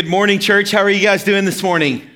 Good morning, church. How are you guys doing this morning?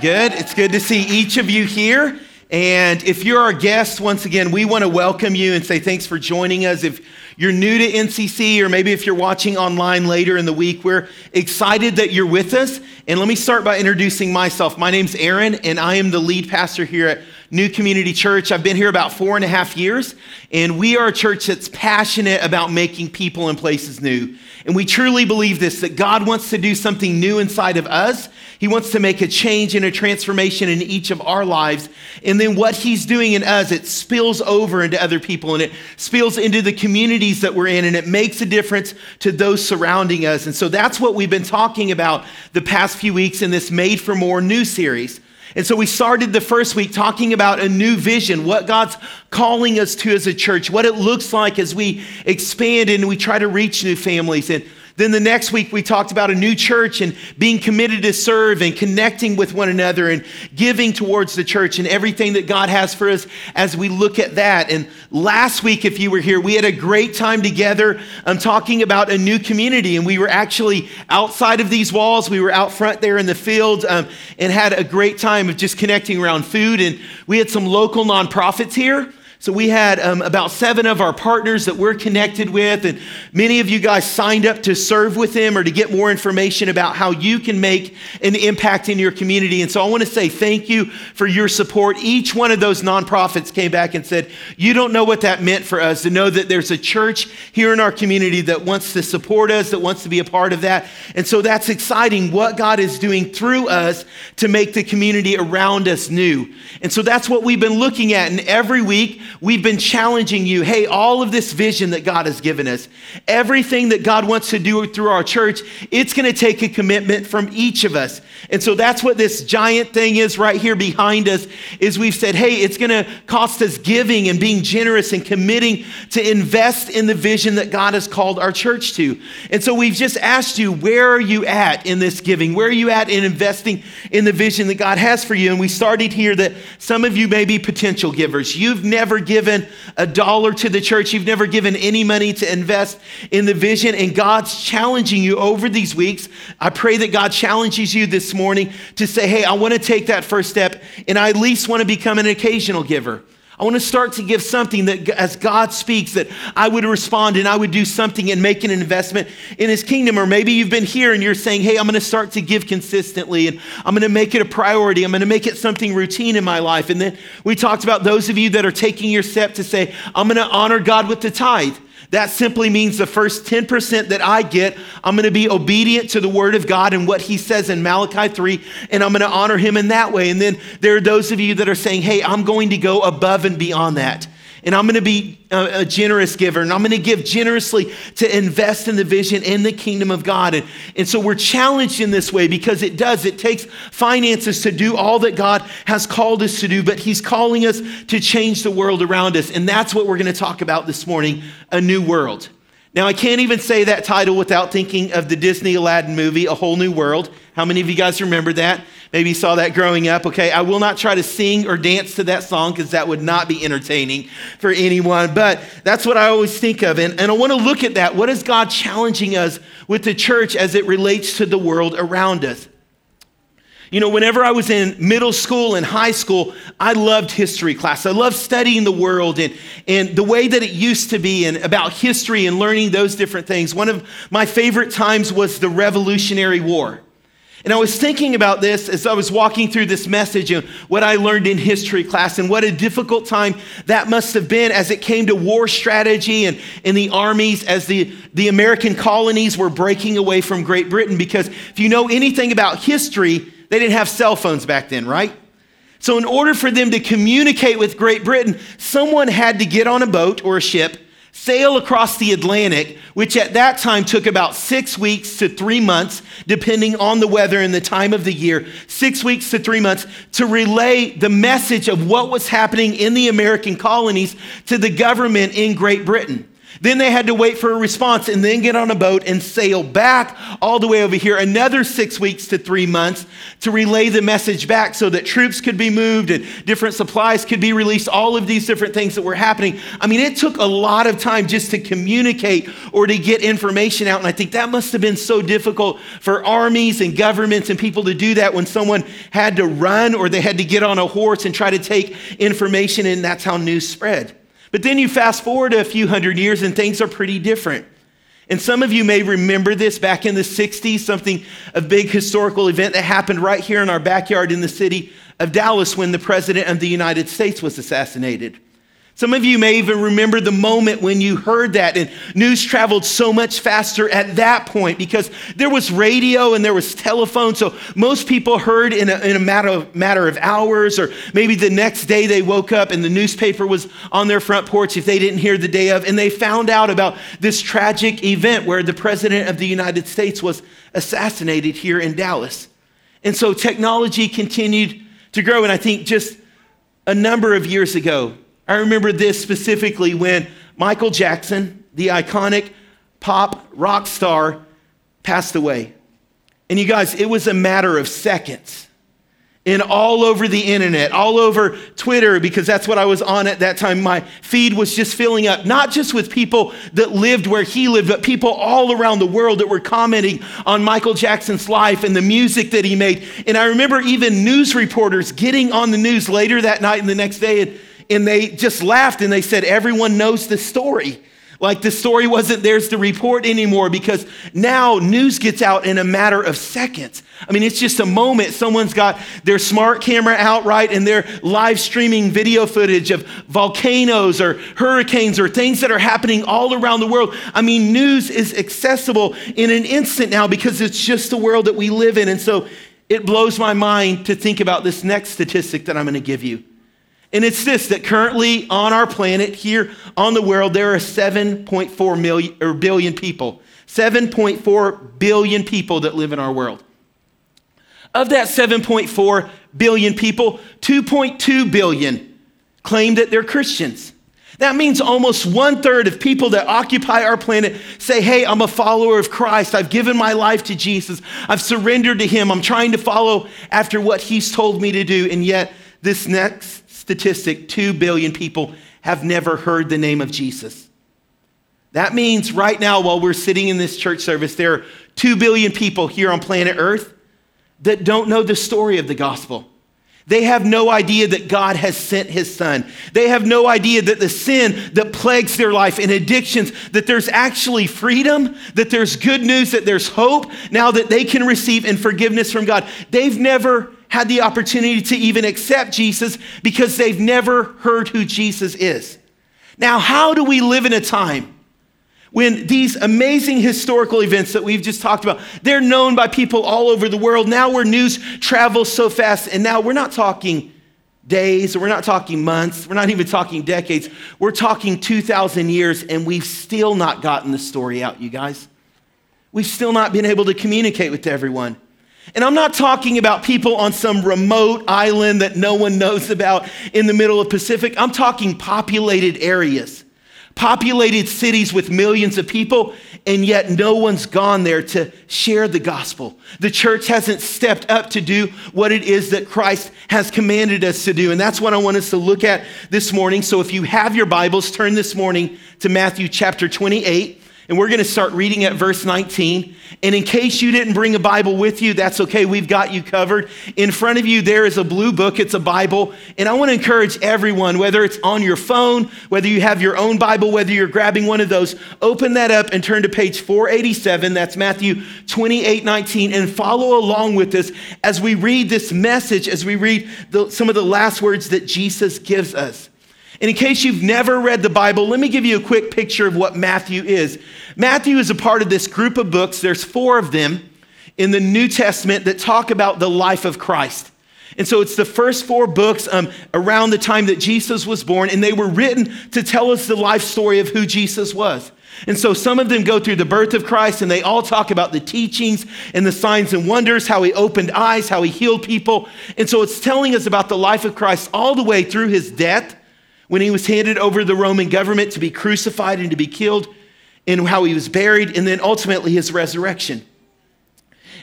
Good. It's good to see each of you here. And if you're our guest, once again, we want to welcome you and say thanks for joining us. If you're new to NCC, or maybe if you're watching online later in the week, we're excited that you're with us. And let me start by introducing myself. My name's Aaron, and I am the lead pastor here at New Community Church. I've been here about four and a half years, and we are a church that's passionate about making people and places new. And we truly believe this that God wants to do something new inside of us. He wants to make a change and a transformation in each of our lives. And then what He's doing in us, it spills over into other people and it spills into the communities that we're in and it makes a difference to those surrounding us. And so that's what we've been talking about the past few weeks in this Made for More new series. And so we started the first week talking about a new vision, what God's calling us to as a church, what it looks like as we expand and we try to reach new families. And then the next week, we talked about a new church and being committed to serve and connecting with one another and giving towards the church and everything that God has for us as we look at that. And last week, if you were here, we had a great time together um, talking about a new community. And we were actually outside of these walls, we were out front there in the field um, and had a great time of just connecting around food. And we had some local nonprofits here. So we had um, about seven of our partners that we're connected with, and many of you guys signed up to serve with them or to get more information about how you can make an impact in your community. And so I want to say thank you for your support. Each one of those nonprofits came back and said, You don't know what that meant for us to know that there's a church here in our community that wants to support us, that wants to be a part of that. And so that's exciting what God is doing through us to make the community around us new. And so that's what we've been looking at. And every week, we've been challenging you hey, all of this vision that God has given us, everything that God wants to do through our church, it's going to take a commitment from each of us. And so that's what this giant thing is right here behind us is we've said, hey, it's going to cost us giving and being generous and committing to invest in the vision that God has called our church to. And so we've just asked you, where are you at in this giving? Where are you at in investing in the vision that God has for you? And we started here that some of you may be potential givers. You've never given a dollar to the church, you've never given any money to invest in the vision, and God's challenging you over these weeks. I pray that God challenges you this morning to say, hey, I want to take that first step, and I at least want to become an occasional giver. I want to start to give something that as God speaks that I would respond and I would do something and make an investment in his kingdom or maybe you've been here and you're saying, "Hey, I'm going to start to give consistently and I'm going to make it a priority. I'm going to make it something routine in my life." And then we talked about those of you that are taking your step to say, "I'm going to honor God with the tithe." That simply means the first 10% that I get, I'm going to be obedient to the word of God and what he says in Malachi 3, and I'm going to honor him in that way. And then there are those of you that are saying, hey, I'm going to go above and beyond that and I'm going to be a, generous giver, and I'm going to give generously to invest in the vision in the kingdom of God. And, and so we're challenged in this way because it does. It takes finances to do all that God has called us to do, but He's calling us to change the world around us. And that's what we're going to talk about this morning a new world. Now, I can't even say that title without thinking of the Disney Aladdin movie, A Whole New World. How many of you guys remember that? Maybe you saw that growing up. Okay, I will not try to sing or dance to that song because that would not be entertaining for anyone. But that's what I always think of. And, and I want to look at that. What is God challenging us with the church as it relates to the world around us? You know, whenever I was in middle school and high school, I loved history class. I loved studying the world and, and the way that it used to be and about history and learning those different things. One of my favorite times was the Revolutionary War. And I was thinking about this as I was walking through this message and what I learned in history class and what a difficult time that must have been as it came to war strategy and in the armies as the, the American colonies were breaking away from Great Britain. Because if you know anything about history, they didn't have cell phones back then, right? So, in order for them to communicate with Great Britain, someone had to get on a boat or a ship sail across the Atlantic, which at that time took about six weeks to three months, depending on the weather and the time of the year, six weeks to three months, to relay the message of what was happening in the American colonies to the government in Great Britain. Then they had to wait for a response and then get on a boat and sail back all the way over here, another six weeks to three months to relay the message back so that troops could be moved and different supplies could be released, all of these different things that were happening. I mean, it took a lot of time just to communicate or to get information out. And I think that must have been so difficult for armies and governments and people to do that when someone had to run or they had to get on a horse and try to take information, and that's how news spread. But then you fast forward a few hundred years and things are pretty different. And some of you may remember this back in the 60s, something, a big historical event that happened right here in our backyard in the city of Dallas when the President of the United States was assassinated. Some of you may even remember the moment when you heard that, and news traveled so much faster at that point because there was radio and there was telephone. So most people heard in a, in a matter, of, matter of hours, or maybe the next day they woke up and the newspaper was on their front porch if they didn't hear the day of, and they found out about this tragic event where the President of the United States was assassinated here in Dallas. And so technology continued to grow, and I think just a number of years ago, I remember this specifically when Michael Jackson, the iconic pop rock star, passed away. And you guys, it was a matter of seconds. And all over the internet, all over Twitter, because that's what I was on at that time. My feed was just filling up, not just with people that lived where he lived, but people all around the world that were commenting on Michael Jackson's life and the music that he made. And I remember even news reporters getting on the news later that night and the next day and and they just laughed and they said, Everyone knows the story. Like the story wasn't theirs to report anymore because now news gets out in a matter of seconds. I mean, it's just a moment. Someone's got their smart camera out, right, and they're live streaming video footage of volcanoes or hurricanes or things that are happening all around the world. I mean, news is accessible in an instant now because it's just the world that we live in. And so it blows my mind to think about this next statistic that I'm going to give you. And it's this that currently on our planet, here on the world, there are 7.4 million or billion people. 7.4 billion people that live in our world. Of that 7.4 billion people, 2.2 billion claim that they're Christians. That means almost one third of people that occupy our planet say, Hey, I'm a follower of Christ. I've given my life to Jesus. I've surrendered to Him. I'm trying to follow after what He's told me to do. And yet, this next statistic 2 billion people have never heard the name of Jesus. That means right now, while we're sitting in this church service, there are 2 billion people here on planet Earth that don't know the story of the gospel. They have no idea that God has sent his son. They have no idea that the sin that plagues their life and addictions, that there's actually freedom, that there's good news, that there's hope now that they can receive in forgiveness from God. They've never had the opportunity to even accept Jesus because they've never heard who Jesus is. Now, how do we live in a time when these amazing historical events that we've just talked about, they're known by people all over the world. Now where news travels so fast, and now we're not talking days, we're not talking months, we're not even talking decades. We're talking 2,000 years, and we've still not gotten the story out, you guys. We've still not been able to communicate with everyone. And I'm not talking about people on some remote island that no one knows about in the middle of Pacific. I'm talking populated areas, populated cities with millions of people, and yet no one's gone there to share the gospel. The church hasn't stepped up to do what it is that Christ has commanded us to do. And that's what I want us to look at this morning. So if you have your Bibles, turn this morning to Matthew chapter 28 and we're going to start reading at verse 19. And in case you didn't bring a Bible with you, that's okay. We've got you covered. In front of you, there is a blue book, it's a Bible. And I want to encourage everyone, whether it's on your phone, whether you have your own Bible, whether you're grabbing one of those, open that up and turn to page 487. That's Matthew 28 19, and follow along with us as we read this message, as we read the, some of the last words that Jesus gives us. And in case you've never read the Bible, let me give you a quick picture of what Matthew is. Matthew is a part of this group of books, there's four of them in the New Testament that talk about the life of Christ. And so it's the first four books um, around the time that Jesus was born, and they were written to tell us the life story of who Jesus was. And so some of them go through the birth of Christ, and they all talk about the teachings and the signs and wonders, how he opened eyes, how he healed people. And so it's telling us about the life of Christ all the way through his death when he was handed over to the Roman government to be crucified and to be killed, and how he was buried, and then ultimately his resurrection.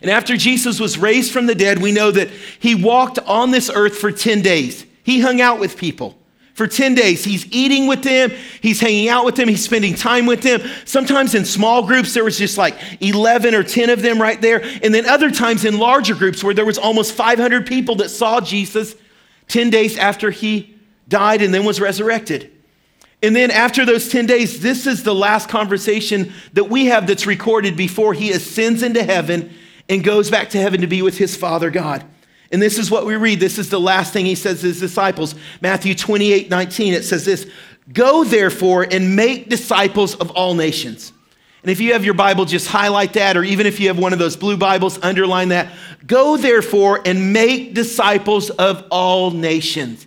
And after Jesus was raised from the dead, we know that he walked on this earth for 10 days. He hung out with people for 10 days. He's eating with them, he's hanging out with them, he's spending time with them. Sometimes in small groups, there was just like 11 or 10 of them right there. And then other times in larger groups where there was almost 500 people that saw Jesus 10 days after he died and then was resurrected. And then after those 10 days, this is the last conversation that we have that's recorded before he ascends into heaven and goes back to heaven to be with his Father God. And this is what we read. This is the last thing he says to his disciples. Matthew 28 19, it says this Go therefore and make disciples of all nations. And if you have your Bible, just highlight that, or even if you have one of those blue Bibles, underline that. Go therefore and make disciples of all nations.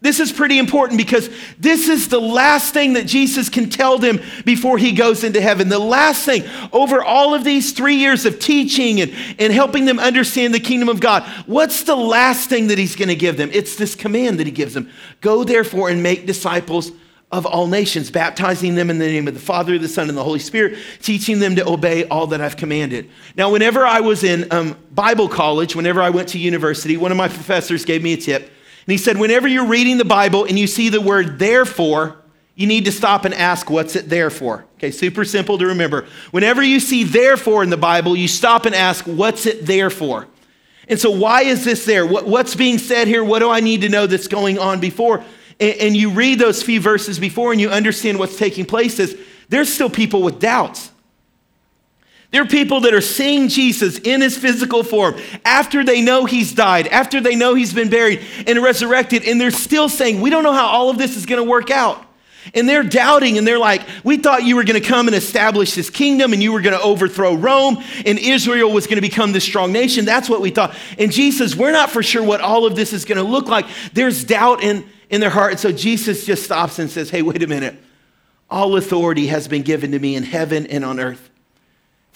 This is pretty important because this is the last thing that Jesus can tell them before he goes into heaven. The last thing over all of these three years of teaching and, and helping them understand the kingdom of God. What's the last thing that he's going to give them? It's this command that he gives them Go therefore and make disciples of all nations, baptizing them in the name of the Father, the Son, and the Holy Spirit, teaching them to obey all that I've commanded. Now, whenever I was in um, Bible college, whenever I went to university, one of my professors gave me a tip. And he said, whenever you're reading the Bible and you see the word therefore, you need to stop and ask, what's it there for? Okay, super simple to remember. Whenever you see therefore in the Bible, you stop and ask, what's it there for? And so, why is this there? What, what's being said here? What do I need to know that's going on before? And, and you read those few verses before and you understand what's taking place, is there's still people with doubts. There are people that are seeing Jesus in his physical form after they know he's died, after they know he's been buried and resurrected, and they're still saying, We don't know how all of this is going to work out. And they're doubting and they're like, We thought you were going to come and establish this kingdom and you were going to overthrow Rome and Israel was going to become this strong nation. That's what we thought. And Jesus, we're not for sure what all of this is going to look like. There's doubt in, in their heart. And so Jesus just stops and says, Hey, wait a minute. All authority has been given to me in heaven and on earth.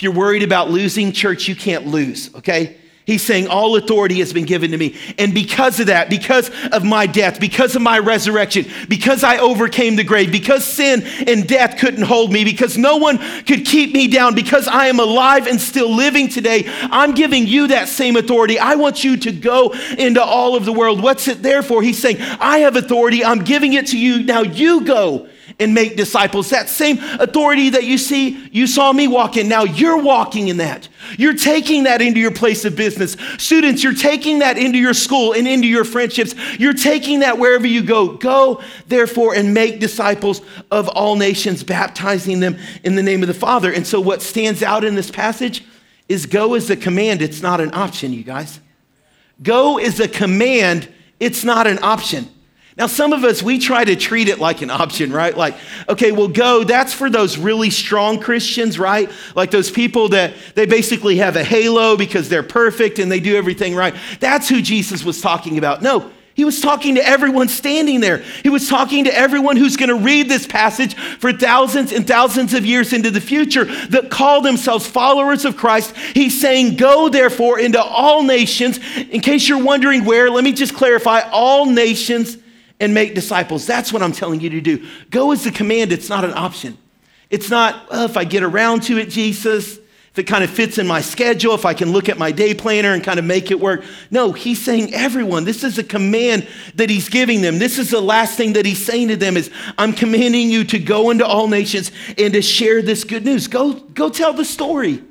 You're worried about losing church, you can't lose, okay? He's saying, All authority has been given to me. And because of that, because of my death, because of my resurrection, because I overcame the grave, because sin and death couldn't hold me, because no one could keep me down, because I am alive and still living today, I'm giving you that same authority. I want you to go into all of the world. What's it there for? He's saying, I have authority. I'm giving it to you. Now you go and make disciples. That same authority that you see, you saw me walk in. Now you're walking in that. You're taking that into your place of business. Students, you're taking that into your school and into your friendships. You're taking that wherever you go. Go, therefore, and make disciples of all nations, baptizing them in the name of the Father. And so, what stands out in this passage is go is a command, it's not an option, you guys. Go is a command, it's not an option. Now, some of us, we try to treat it like an option, right? Like, okay, well, go. That's for those really strong Christians, right? Like those people that they basically have a halo because they're perfect and they do everything right. That's who Jesus was talking about. No, he was talking to everyone standing there. He was talking to everyone who's going to read this passage for thousands and thousands of years into the future that call themselves followers of Christ. He's saying, Go therefore into all nations. In case you're wondering where, let me just clarify all nations and make disciples. That's what I'm telling you to do. Go is the command, it's not an option. It's not, if I get around to it, Jesus, if it kind of fits in my schedule, if I can look at my day planner and kind of make it work. No, he's saying everyone. This is a command that he's giving them. This is the last thing that he's saying to them is I'm commanding you to go into all nations and to share this good news. Go go tell the story.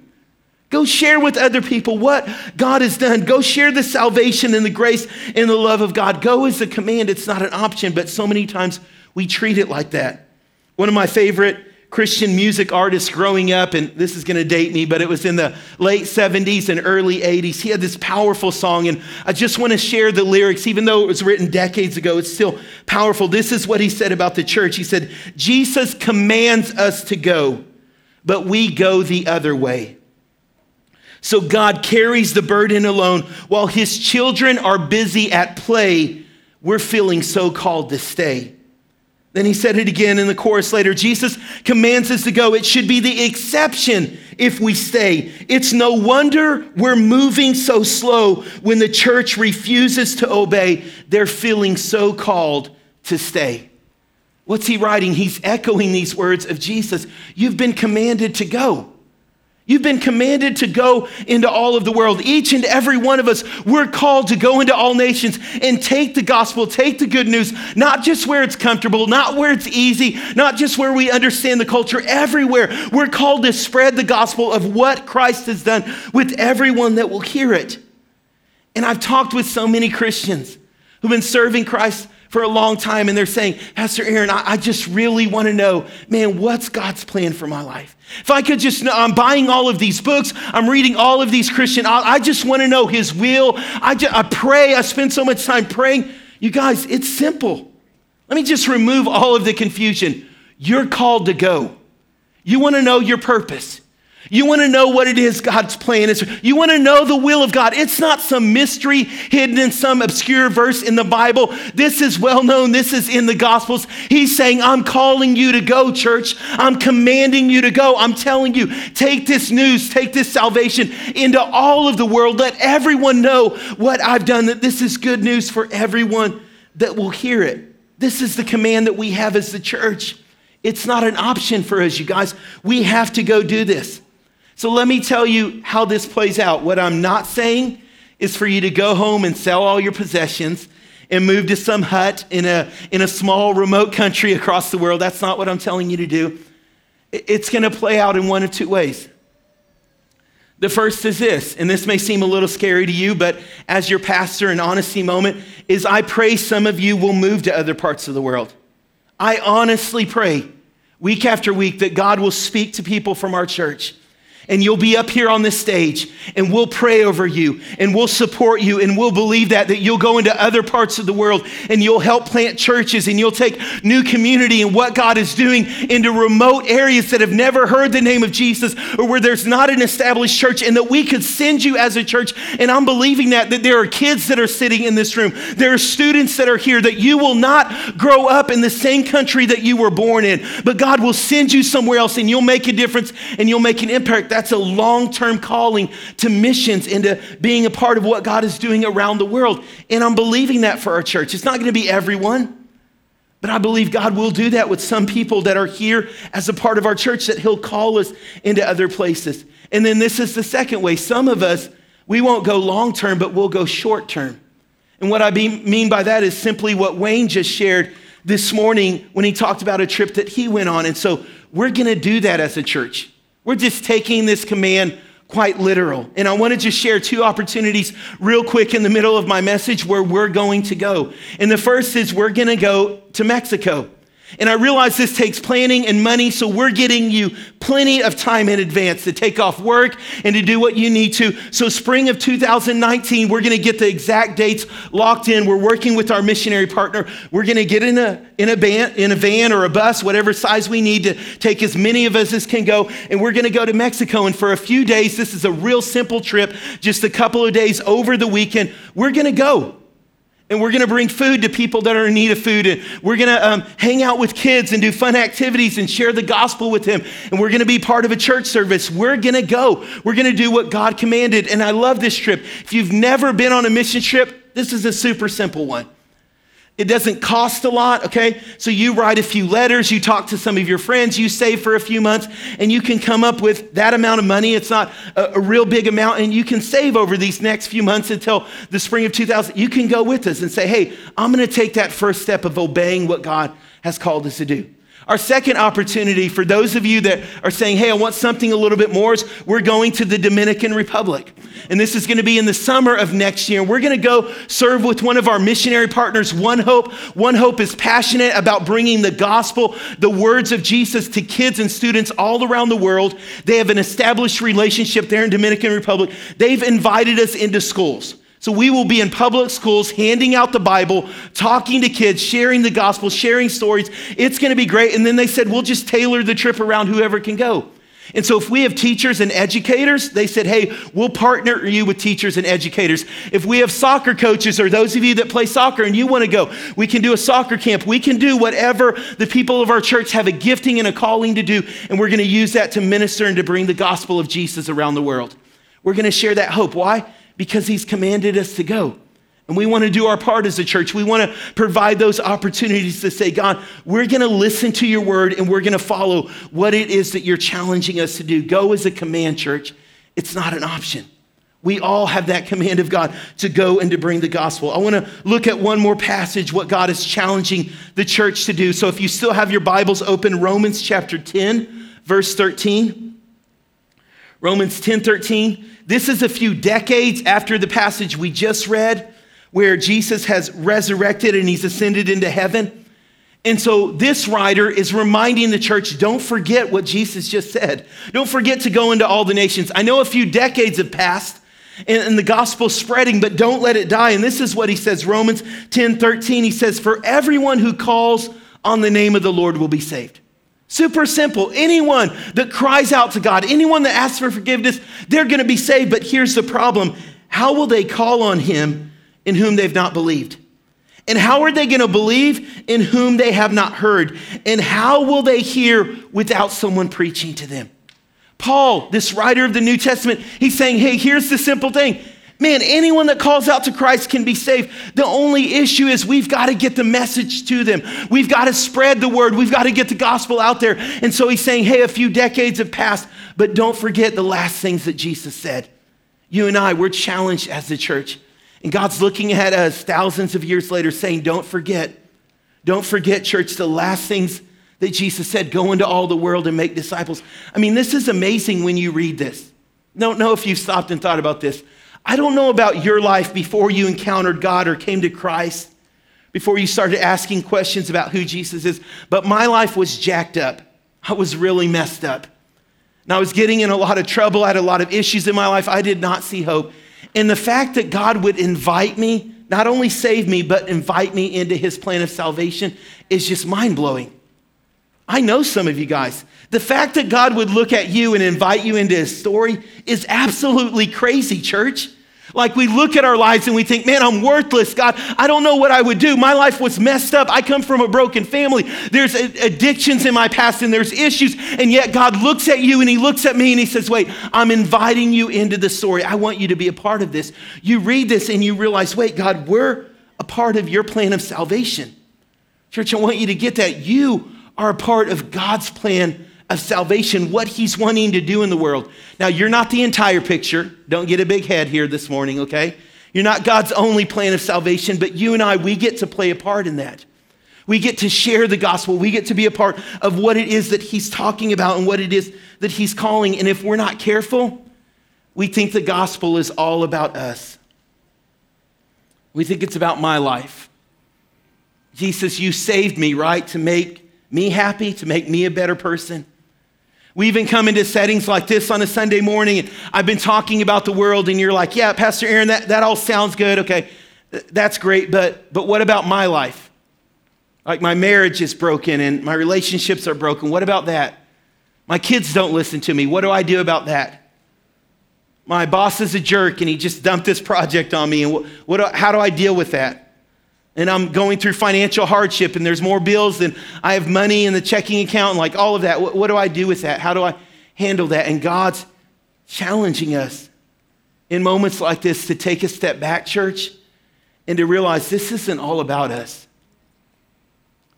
Go share with other people what God has done. Go share the salvation and the grace and the love of God. Go is a command, it's not an option, but so many times we treat it like that. One of my favorite Christian music artists growing up, and this is going to date me, but it was in the late 70s and early 80s. He had this powerful song, and I just want to share the lyrics. Even though it was written decades ago, it's still powerful. This is what he said about the church. He said, Jesus commands us to go, but we go the other way. So God carries the burden alone while his children are busy at play. We're feeling so called to stay. Then he said it again in the chorus later. Jesus commands us to go. It should be the exception if we stay. It's no wonder we're moving so slow when the church refuses to obey. They're feeling so called to stay. What's he writing? He's echoing these words of Jesus. You've been commanded to go. You've been commanded to go into all of the world. Each and every one of us, we're called to go into all nations and take the gospel, take the good news, not just where it's comfortable, not where it's easy, not just where we understand the culture, everywhere. We're called to spread the gospel of what Christ has done with everyone that will hear it. And I've talked with so many Christians who've been serving Christ for a long time and they're saying, Pastor Aaron, I, I just really want to know, man, what's God's plan for my life? If I could just know, I'm buying all of these books, I'm reading all of these Christian, I, I just want to know His will. I, just, I pray, I spend so much time praying. You guys, it's simple. Let me just remove all of the confusion. You're called to go. You want to know your purpose. You want to know what it is God's plan is. You want to know the will of God. It's not some mystery hidden in some obscure verse in the Bible. This is well known. This is in the Gospels. He's saying, I'm calling you to go, church. I'm commanding you to go. I'm telling you, take this news, take this salvation into all of the world. Let everyone know what I've done, that this is good news for everyone that will hear it. This is the command that we have as the church. It's not an option for us, you guys. We have to go do this. So let me tell you how this plays out. What I'm not saying is for you to go home and sell all your possessions and move to some hut in a, in a small remote country across the world. That's not what I'm telling you to do. It's going to play out in one of two ways. The first is this, and this may seem a little scary to you, but as your pastor, an honesty moment is I pray some of you will move to other parts of the world. I honestly pray week after week that God will speak to people from our church and you'll be up here on this stage and we'll pray over you and we'll support you and we'll believe that that you'll go into other parts of the world and you'll help plant churches and you'll take new community and what God is doing into remote areas that have never heard the name of Jesus or where there's not an established church and that we could send you as a church. And I'm believing that that there are kids that are sitting in this room. There are students that are here that you will not grow up in the same country that you were born in but God will send you somewhere else and you'll make a difference and you'll make an impact that's a long term calling to missions and to being a part of what God is doing around the world. And I'm believing that for our church. It's not going to be everyone, but I believe God will do that with some people that are here as a part of our church, that He'll call us into other places. And then this is the second way. Some of us, we won't go long term, but we'll go short term. And what I mean by that is simply what Wayne just shared this morning when he talked about a trip that he went on. And so we're going to do that as a church. We're just taking this command quite literal. And I want to just share two opportunities real quick in the middle of my message where we're going to go. And the first is we're going to go to Mexico. And I realize this takes planning and money, so we're getting you plenty of time in advance to take off work and to do what you need to. So, spring of 2019, we're going to get the exact dates locked in. We're working with our missionary partner. We're going to get in a, in, a van, in a van or a bus, whatever size we need to take as many of us as can go. And we're going to go to Mexico. And for a few days, this is a real simple trip, just a couple of days over the weekend. We're going to go and we're going to bring food to people that are in need of food. And we're going to um, hang out with kids and do fun activities and share the gospel with them and we're going to be part of a church service. We're going to go. We're going to do what god commanded. And i love this trip. If you've never been on a mission trip this is a super simple one it doesn't cost a lot, okay? So you write a few letters, you talk to some of your friends, you save for a few months, and you can come up with that amount of money. It's not a, a, real big amount, and you can save over these next few months until the spring of 2000. You can go with us and say, hey, I'm gonna take that first step of obeying what God has called us to do. Our second opportunity for those of you that are saying, hey, I want something a little bit more, is we're going to the Dominican Republic. And this is going to be in the summer of next year. We're going to go serve with one of our missionary partners, One Hope. One Hope is passionate about bringing the gospel, the words of Jesus to kids and students all around the world. They have an established relationship there in Dominican Republic. They've invited us into schools. So we will be in public schools handing out the Bible, talking to kids, sharing the gospel, sharing stories. It's going to be great. And then they said, we'll just tailor the trip around whoever can go. And so, if we have teachers and educators, they said, hey, we'll partner you with teachers and educators. If we have soccer coaches or those of you that play soccer and you want to go, we can do a soccer camp. We can do whatever the people of our church have a gifting and a calling to do. And we're going to use that to minister and to bring the gospel of Jesus around the world. We're going to share that hope. Why? Because he's commanded us to go. And we want to do our part as a church. We want to provide those opportunities to say, God, we're going to listen to your word and we're going to follow what it is that you're challenging us to do. Go as a command, church. It's not an option. We all have that command of God to go and to bring the gospel. I want to look at one more passage, what God is challenging the church to do. So if you still have your Bibles open, Romans chapter 10, verse 13. Romans 10 13. This is a few decades after the passage we just read where Jesus has resurrected and he's ascended into heaven. And so this writer is reminding the church don't forget what Jesus just said. Don't forget to go into all the nations. I know a few decades have passed and, the gospel spreading, but don't let it die. And this is what he says Romans 10 13. He says, For everyone who calls on the name of the Lord will be saved. Super simple. Anyone that cries out to God, anyone that asks for forgiveness, they're going to be saved. But here's the problem how will they call on him in whom they've not believed? And how are they going to believe in whom they have not heard? And how will they hear without someone preaching to them? Paul, this writer of the New Testament, he's saying, hey, here's the simple thing. Man, anyone that calls out to Christ can be saved. The only issue is we've got to get the message to them. We've got to spread the word. We've got to get the gospel out there. And so he's saying, hey, a few decades have passed, but don't forget the last things that Jesus said. You and I, we're challenged as the church and God's looking at us thousands of years later saying, Don't forget, don't forget, church, the last things that Jesus said go into all the world and make disciples. I mean, this is amazing when you read this. Don't know if you've stopped and thought about this. I don't know about your life before you encountered God or came to Christ, before you started asking questions about who Jesus is, but my life was jacked up. I was really messed up. And I was getting in a lot of trouble. I had a lot of issues in my life. I did not see hope. And the fact that God would invite me, not only save me, but invite me into his plan of salvation is just mind blowing. I know some of you guys. The fact that God would look at you and invite you into his story is absolutely crazy, church. Like we look at our lives and we think, man, I'm worthless. God, I don't know what I would do. My life was messed up. I come from a broken family. There's addictions in my past and there's issues. And yet God looks at you and he looks at me and he says, wait, I'm inviting you into the story. I want you to be a part of this. You read this and you realize, wait, God, we're a part of your plan of salvation. Church, I want you to get that. You are a part of God's plan of salvation, what he's wanting to do in the world. Now, you're not the entire picture. Don't get a big head here this morning, okay? You're not God's only plan of salvation, but you and I, we get to play a part in that. We get to share the gospel. We get to be a part of what it is that he's talking about and what it is that he's calling. And if we're not careful, we think the gospel is all about us. We think it's about my life. Jesus, you saved me, right? To make me happy, to make me a better person. We even come into settings like this on a Sunday morning, and I've been talking about the world, and you're like, yeah, Pastor Aaron, that, that all sounds good. Okay, that's great, but, but what about my life? Like my marriage is broken and my relationships are broken. What about that? My kids don't listen to me. What do I do about that? My boss is a jerk and he just dumped this project on me. And what, what, how do I deal with that? And I'm going through financial hardship and there's more bills than I have money in the checking account and like all of that. What, what, do I do with that? How do I handle that? And God's challenging us in moments like this to take a step back, church, and to realize this isn't all about us.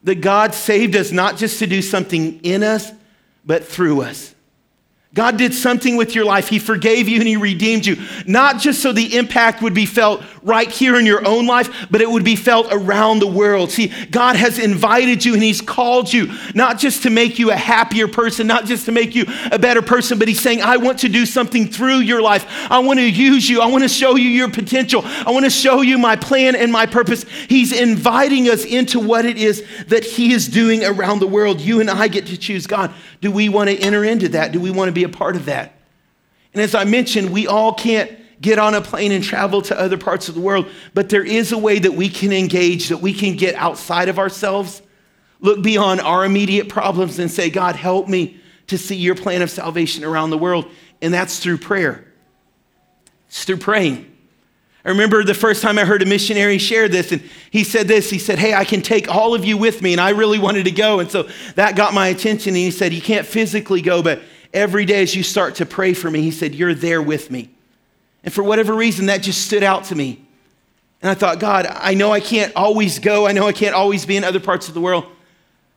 That God saved us not just to do something in us, but through us. God did something with your life. He forgave you and He redeemed you, not just so the impact would be felt right here in your own life, but it would be felt around the world. See, God has invited you and He's called you, not just to make you a happier person, not just to make you a better person, but He's saying, I want to do something through your life. I want to use you. I want to show you your potential. I want to show you my plan and my purpose. He's inviting us into what it is that He is doing around the world. You and I get to choose God. Do we want to enter into that? Do we want to be a part of that? And as I mentioned, we all can't get on a plane and travel to other parts of the world, but there is a way that we can engage, that we can get outside of ourselves, look beyond our immediate problems, and say, God, help me to see your plan of salvation around the world, and that's through prayer. It's through praying. I remember the first time I heard a missionary share this, and he said this. He said, Hey, I can take all of you with me. And I really wanted to go. And so that got my attention. And he said, You can't physically go, but every day as you start to pray for me, he said, You're there with me. And for whatever reason, that just stood out to me. And I thought, God, I know I can't always go. I know I can't always be in other parts of the world.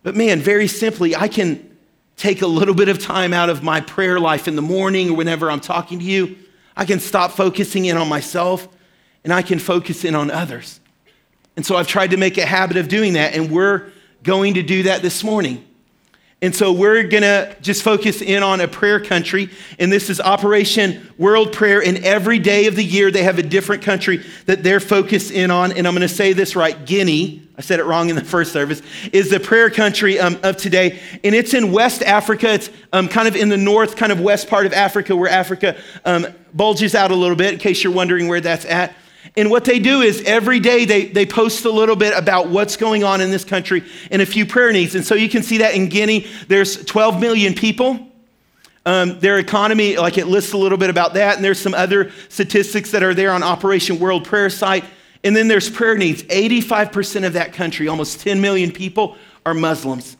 But man, very simply, I can take a little bit of time out of my prayer life in the morning or whenever I'm talking to you. I can stop focusing in on myself and I can focus in on others. And so I've tried to make a habit of doing that, and we're going to do that this morning. And so we're going to just focus in on a prayer country. And this is Operation World Prayer. And every day of the year, they have a different country that they're focused in on. And I'm going to say this right Guinea, I said it wrong in the first service, is the prayer country um, of today. And it's in West Africa. It's um, kind of in the north, kind of west part of Africa, where Africa um, bulges out a little bit, in case you're wondering where that's at. And what they do is every day they, they post a little bit about what's going on in this country and a few prayer needs. And so you can see that in Guinea, there's 12 million people. Um, their economy, like it lists a little bit about that. And there's some other statistics that are there on Operation World Prayer site. And then there's prayer needs. 85% of that country, almost 10 million people, are Muslims.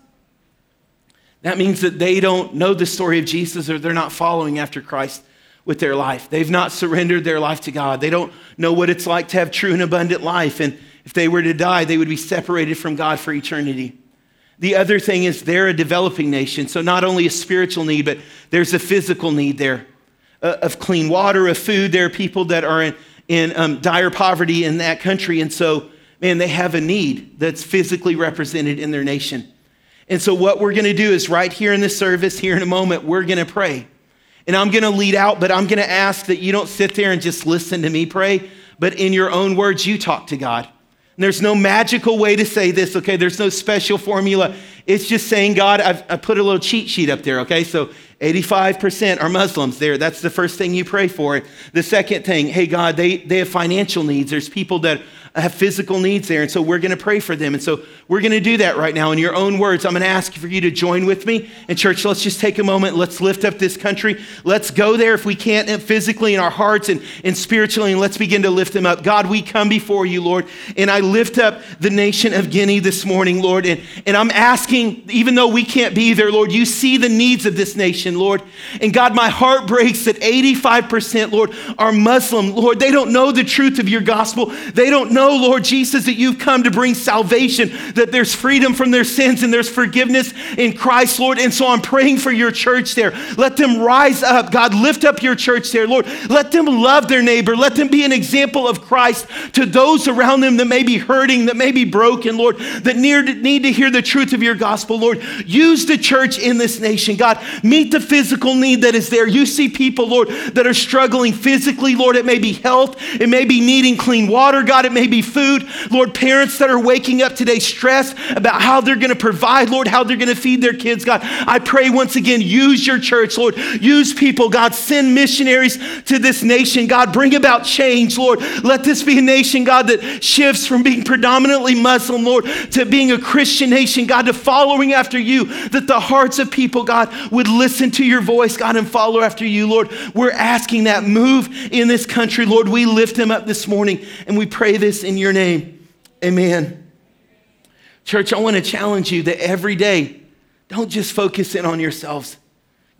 That means that they don't know the story of Jesus or they're not following after Christ with their life. They've not surrendered their life to God. They don't know what it's like to have true and abundant life. And if they were to die, they would be separated from God for eternity. The other thing is they're a developing nation. So not only a spiritual need, but there's a physical need there uh, of clean water, of food. There are people that are in, in um, dire poverty in that country. And so, man, they have a need that's physically represented in their nation. And so, what we're going to do is right here in this service, here in a moment, we're going to pray. And I'm going to lead out, but I'm going to ask that you don't sit there and just listen to me pray, but in your own words, you talk to God. And there's no magical way to say this, okay? There's no special formula. It's just saying, God, I've, I put a little cheat sheet up there, okay? So 85% are Muslims there. That's the first thing you pray for. The second thing, hey, God, they, they have financial needs. There's people that have physical needs there. And so we're going to pray for them. And so we're going to do that right now in your own words. I'm going to ask for you to join with me. And church, let's just take a moment. Let's lift up this country. Let's go there if we can't uh, physically in our hearts and, and spiritually. And let's begin to lift them up. God, we come before you, Lord. And I lift up the nation of Guinea this morning, Lord. And, and I'm asking, even though we can't be there, Lord, you see the needs of this nation, Lord. And God, my heart breaks that 85%, Lord, are Muslim. Lord, they don't know the truth of your gospel. They don't know know, Lord Jesus, that you've come to bring salvation, that there's freedom from their sins and there's forgiveness in Christ, Lord. And so I'm praying for your church there. Let them rise up. God, lift up your church there, Lord. Let them love their neighbor. Let them be an example of Christ to those around them that may be hurting, that may be broken, Lord, that need to hear the truth of your gospel, Lord. Use the church in this nation, God. Meet the physical need that is there. You see people, Lord, that are struggling physically, Lord. It may be health, it may be needing clean water, God. It may be food. Lord, parents that are waking up today stressed about how they're going to provide, Lord, how they're going to feed their kids, God. I pray once again, use your church, Lord. Use people, God. Send missionaries to this nation, God. Bring about change, Lord. Let this be a nation, God, that shifts from being predominantly Muslim, Lord, to being a Christian nation, God, to following after you, that the hearts of people, God, would listen to your voice, God, and follow after you, Lord. We're asking that move in this country, Lord. We lift him up this morning and we pray this in your name. Amen. Church, I want to challenge you that every day, don't just focus in on yourselves.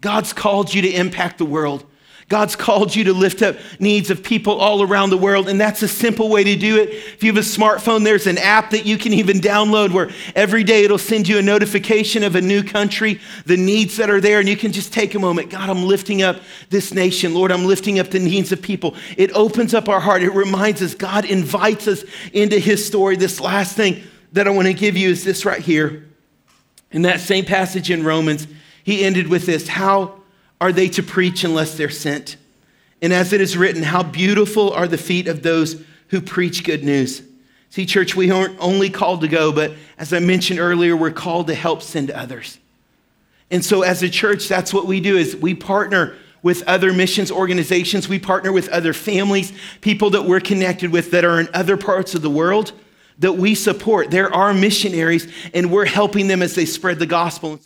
God's called you to impact the world. God's called you to lift up needs of people all around the world, and that's a simple way to do it. If you have a smartphone, there's an app that you can even download where every day it'll send you a notification of a new country, the needs that are there, and you can just take a moment. God, I'm lifting up this nation. Lord, I'm lifting up the needs of people. It opens up our heart. It reminds us, God invites us into His story. This last thing that I want to give you is this right here. In that same passage in Romans, he ended with this How are they to preach unless they're sent? And as it is written, how beautiful are the feet of those who preach good news. See, church, we aren't only called to go, but as I mentioned earlier, we're called to help send others. And so as a church, that's what we do is we partner with other missions organizations. We partner with other families, people that we're connected with that are in other parts of the world that we support. There are missionaries and we're helping them as they spread the gospel.